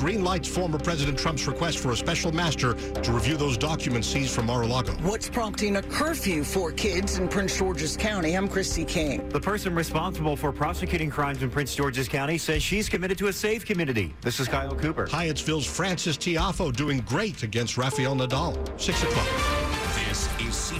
Green lights former President Trump's request for a special master to review those documents seized from Mar-a-Lago. What's prompting a curfew for kids in Prince George's County? I'm Christy King. The person responsible for prosecuting crimes in Prince George's County says she's committed to a safe community. This is Kyle Cooper. Hyattsville's Frances Tiafoe doing great against Rafael Nadal. 6 o'clock.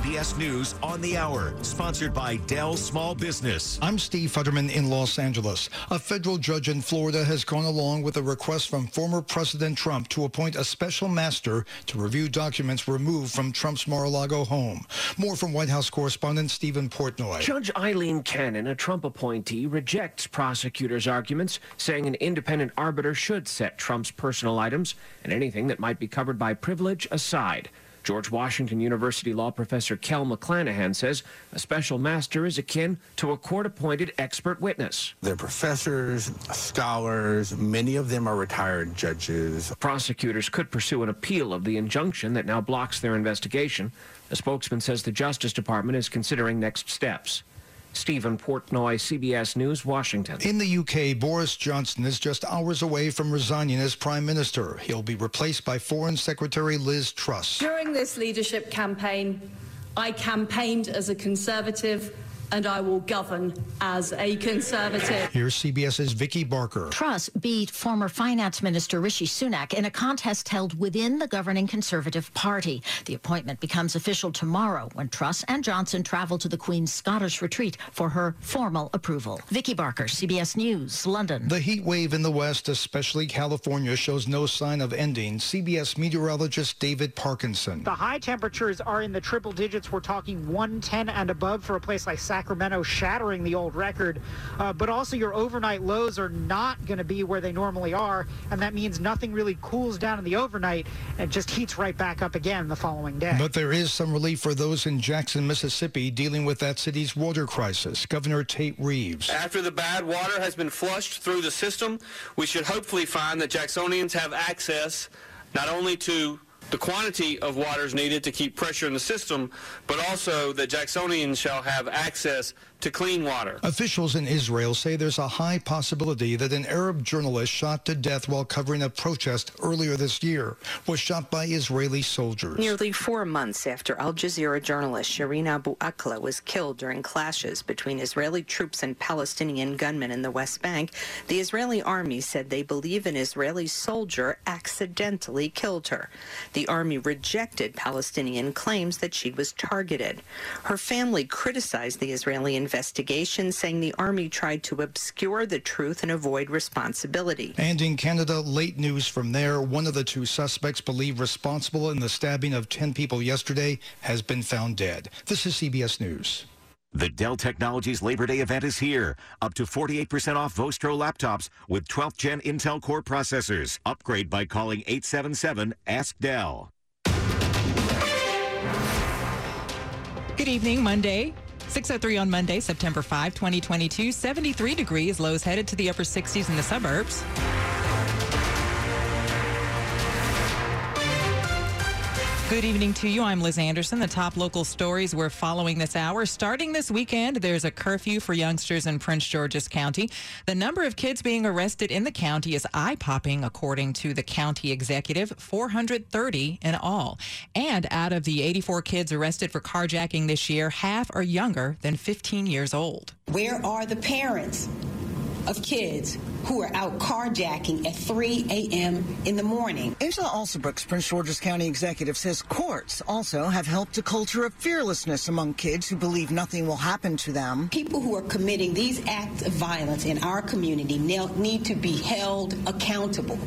This CBS News on the Hour, sponsored by Dell Small Business. I'm Steve Futterman in Los Angeles. A federal judge in Florida has gone along with a request from former President Trump to appoint a special master to review documents removed from Trump's Mar-a-Lago home. More from White House correspondent Stephen Portnoy. Judge Eileen Cannon, a Trump appointee, rejects prosecutors' arguments, saying an independent arbiter should set Trump's personal items and anything that might be covered by privilege aside. George Washington University law professor Kel McClanahan says a special master is akin to a court appointed expert witness. They're professors, scholars, many of them are retired judges. Prosecutors could pursue an appeal of the injunction that now blocks their investigation. A spokesman says the Justice Department is considering next steps. Stephen Portnoy, CBS News, Washington. In the UK, Boris Johnson is just hours away from resigning as Prime Minister. He'll be replaced by Foreign Secretary Liz Truss. During this leadership campaign, I campaigned as a Conservative and I will govern as a Conservative. Here's CBS's Vicki Barker. Truss beat former Finance Minister Rishi Sunak in a contest held within the governing Conservative Party. The appointment becomes official tomorrow when Truss and Johnson travel to the Queen's Scottish retreat for her formal approval. Vicki Barker, CBS News, London. The heat wave in the West, especially California, shows no sign of ending. CBS meteorologist David Parkinson. The high temperatures are in the triple digits. We're talking 110 and above for a place like Sacramento, shattering the old record. Uh, but also, your overnight lows are not going to be where they normally are, and that means nothing really cools down in the overnight and just heats right back up again the following day. But there is some relief for those in Jackson, Mississippi, dealing with that city's water crisis. Governor Tate Reeves. After the bad water has been flushed through the system, we should hopefully find that Jacksonians have access not only to the quantity of waters needed to keep pressure in the system, but also that Jacksonians shall have access to clean water. Officials in Israel say there's a high possibility that an Arab journalist shot to death while covering a protest earlier this year was shot by Israeli soldiers. Nearly four months after Al Jazeera journalist Shireen Abu Akleh was killed during clashes between Israeli troops and Palestinian gunmen in the West Bank, the Israeli army said they believe an Israeli soldier accidentally killed her. The army rejected Palestinian claims that she was targeted. Her family criticized the Israeli investigation, saying the army tried to obscure the truth and avoid responsibility. And in Canada, late news from there. One of the two suspects believed responsible in the stabbing of 10 people yesterday has been found dead. This is CBS News. The Dell Technologies Labor Day event is here. Up to 48% off Vostro laptops with 12th gen Intel Core processors. Upgrade by calling 877 Ask Dell. Good evening, Monday. 603 on Monday, September 5, 2022. 73 degrees, lows headed to the upper 60s in the suburbs. Good evening to you. I'm Liz Anderson. The top local stories we're following this hour. Starting this weekend, there's a curfew for youngsters in Prince George's County. The number of kids being arrested in the county is eye popping, according to the county executive 430 in all. And out of the 84 kids arrested for carjacking this year, half are younger than 15 years old. Where are the parents? Of kids who are out carjacking at 3 a.m. in the morning. Angela Alsobrooks, Prince George's County executive, says courts also have helped a culture of fearlessness among kids who believe nothing will happen to them. People who are committing these acts of violence in our community need to be held accountable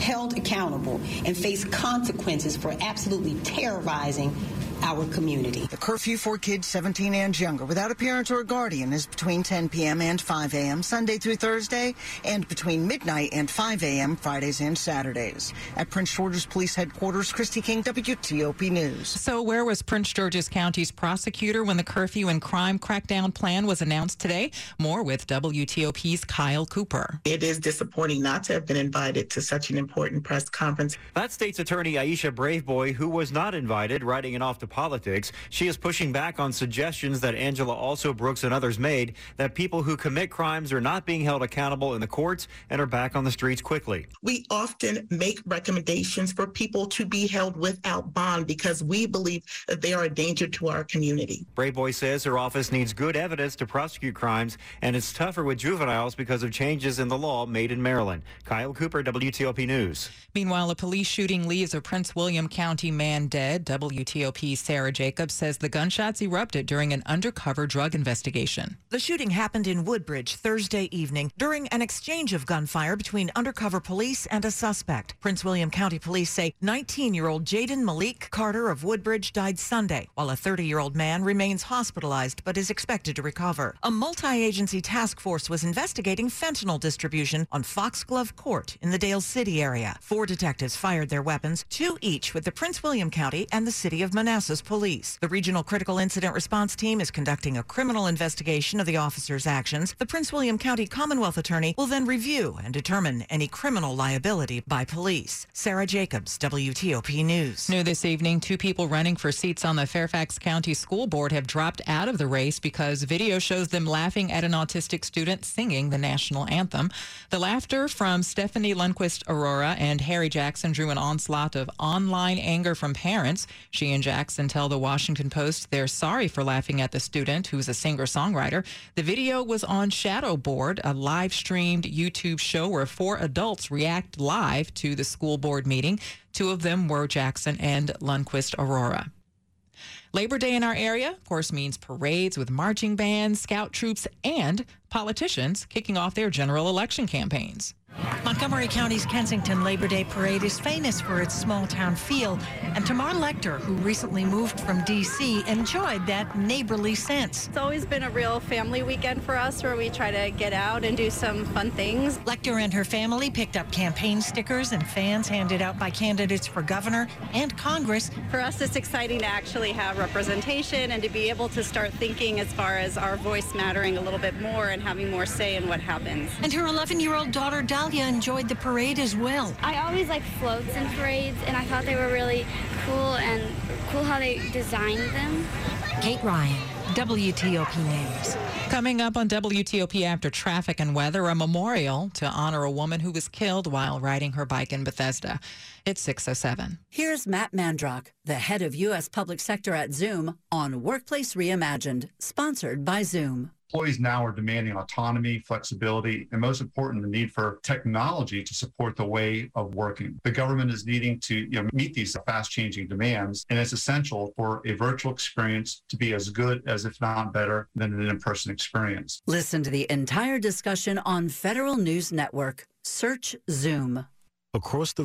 held accountable and face consequences for absolutely terrorizing our community. The curfew for kids 17 and younger without a parent or a guardian is between 10 p.m. and 5 a.m. Sunday through Thursday and between midnight and 5 a.m. Fridays and Saturdays. At Prince George's Police Headquarters, Christy King, WTOP News. So, where was Prince George's County's prosecutor when the curfew and crime crackdown plan was announced today? More with WTOP's Kyle Cooper. It is disappointing not to have been invited to such an important press conference. That state's attorney Aisha Braveboy, who was not invited, writing it off to politics. She is pushing back on suggestions that Angela Alsobrooks and others made that people who commit crimes are not being held accountable in the courts and are back on the streets quickly. We often make recommendations for people to be held without bond because we believe that they are a danger to our community. Braveboy says her office needs good evidence to prosecute crimes, and it's tougher with juveniles because of changes in the law made in Maryland. Kyle Cooper, WTOP News. Meanwhile, a police shooting leaves a Prince William County man dead. WTOP Sarah Jacobs says the gunshots erupted during an undercover drug investigation. The shooting happened in Woodbridge Thursday evening during an exchange of gunfire between undercover police and a suspect. Prince William County police say 19-year-old Jaden Malik Carter of Woodbridge died Sunday, while a 30-year-old man remains hospitalized but is expected to recover. A multi-agency task force was investigating fentanyl distribution on Foxglove Court in the Dale City area. Four detectives fired their weapons, two each with the Prince William County and the City of Manassas Police. The Regional Critical Incident Response Team is conducting a criminal investigation of the officers' actions. The Prince William County Commonwealth Attorney will then review and determine any criminal liability by police. Sarah Jacobs, WTOP News. New this evening, two people running for seats on the Fairfax County School Board have dropped out of the race because video shows them laughing at an autistic student singing the national anthem. The laughter from Stephanie Lundquist-Arora and Harry Jackson drew an onslaught of online anger from parents. She and Jackson tell the Washington Post they're sorry for laughing at the student, who's a singer-songwriter. The video was on Shadowboard, a live-streamed YouTube show where four adults react live to the school board meeting. Two of them were Jackson and Lundquist-Arora. Labor Day in our area, of course, means parades with marching bands, scout troops, and politicians kicking off their general election campaigns. Montgomery County's Kensington Labor Day Parade is famous for its small town feel, and Tamar Lecter, who recently moved from D.C., enjoyed that neighborly sense. It's always been a real family weekend for us where we try to get out and do some fun things. Lecter and her family picked up campaign stickers and fans handed out by candidates for governor and Congress. For us, it's exciting to actually have representation and to be able to start thinking as far as our voice mattering a little bit more and having more say in what happens. And her 11 year old daughter, Dahlia, enjoyed the parade as well. I always like floats and parades, and I thought they were really cool and cool how they designed them. Kate Ryan, WTOP News. Coming up on WTOP after traffic and weather, a memorial to honor a woman who was killed while riding her bike in Bethesda. It's 607. Here's Matt Mandrock, the head of U.S. Public Sector at Zoom, on Workplace Reimagined, sponsored by Zoom. Employees now are demanding autonomy, flexibility, and most important, the need for technology to support the way of working. The government is needing to you know, meet these fast changing demands, and it's essential for a virtual experience to be as good as, if not better, than an in person experience. Listen to the entire discussion on Federal News Network. Search Zoom. Across the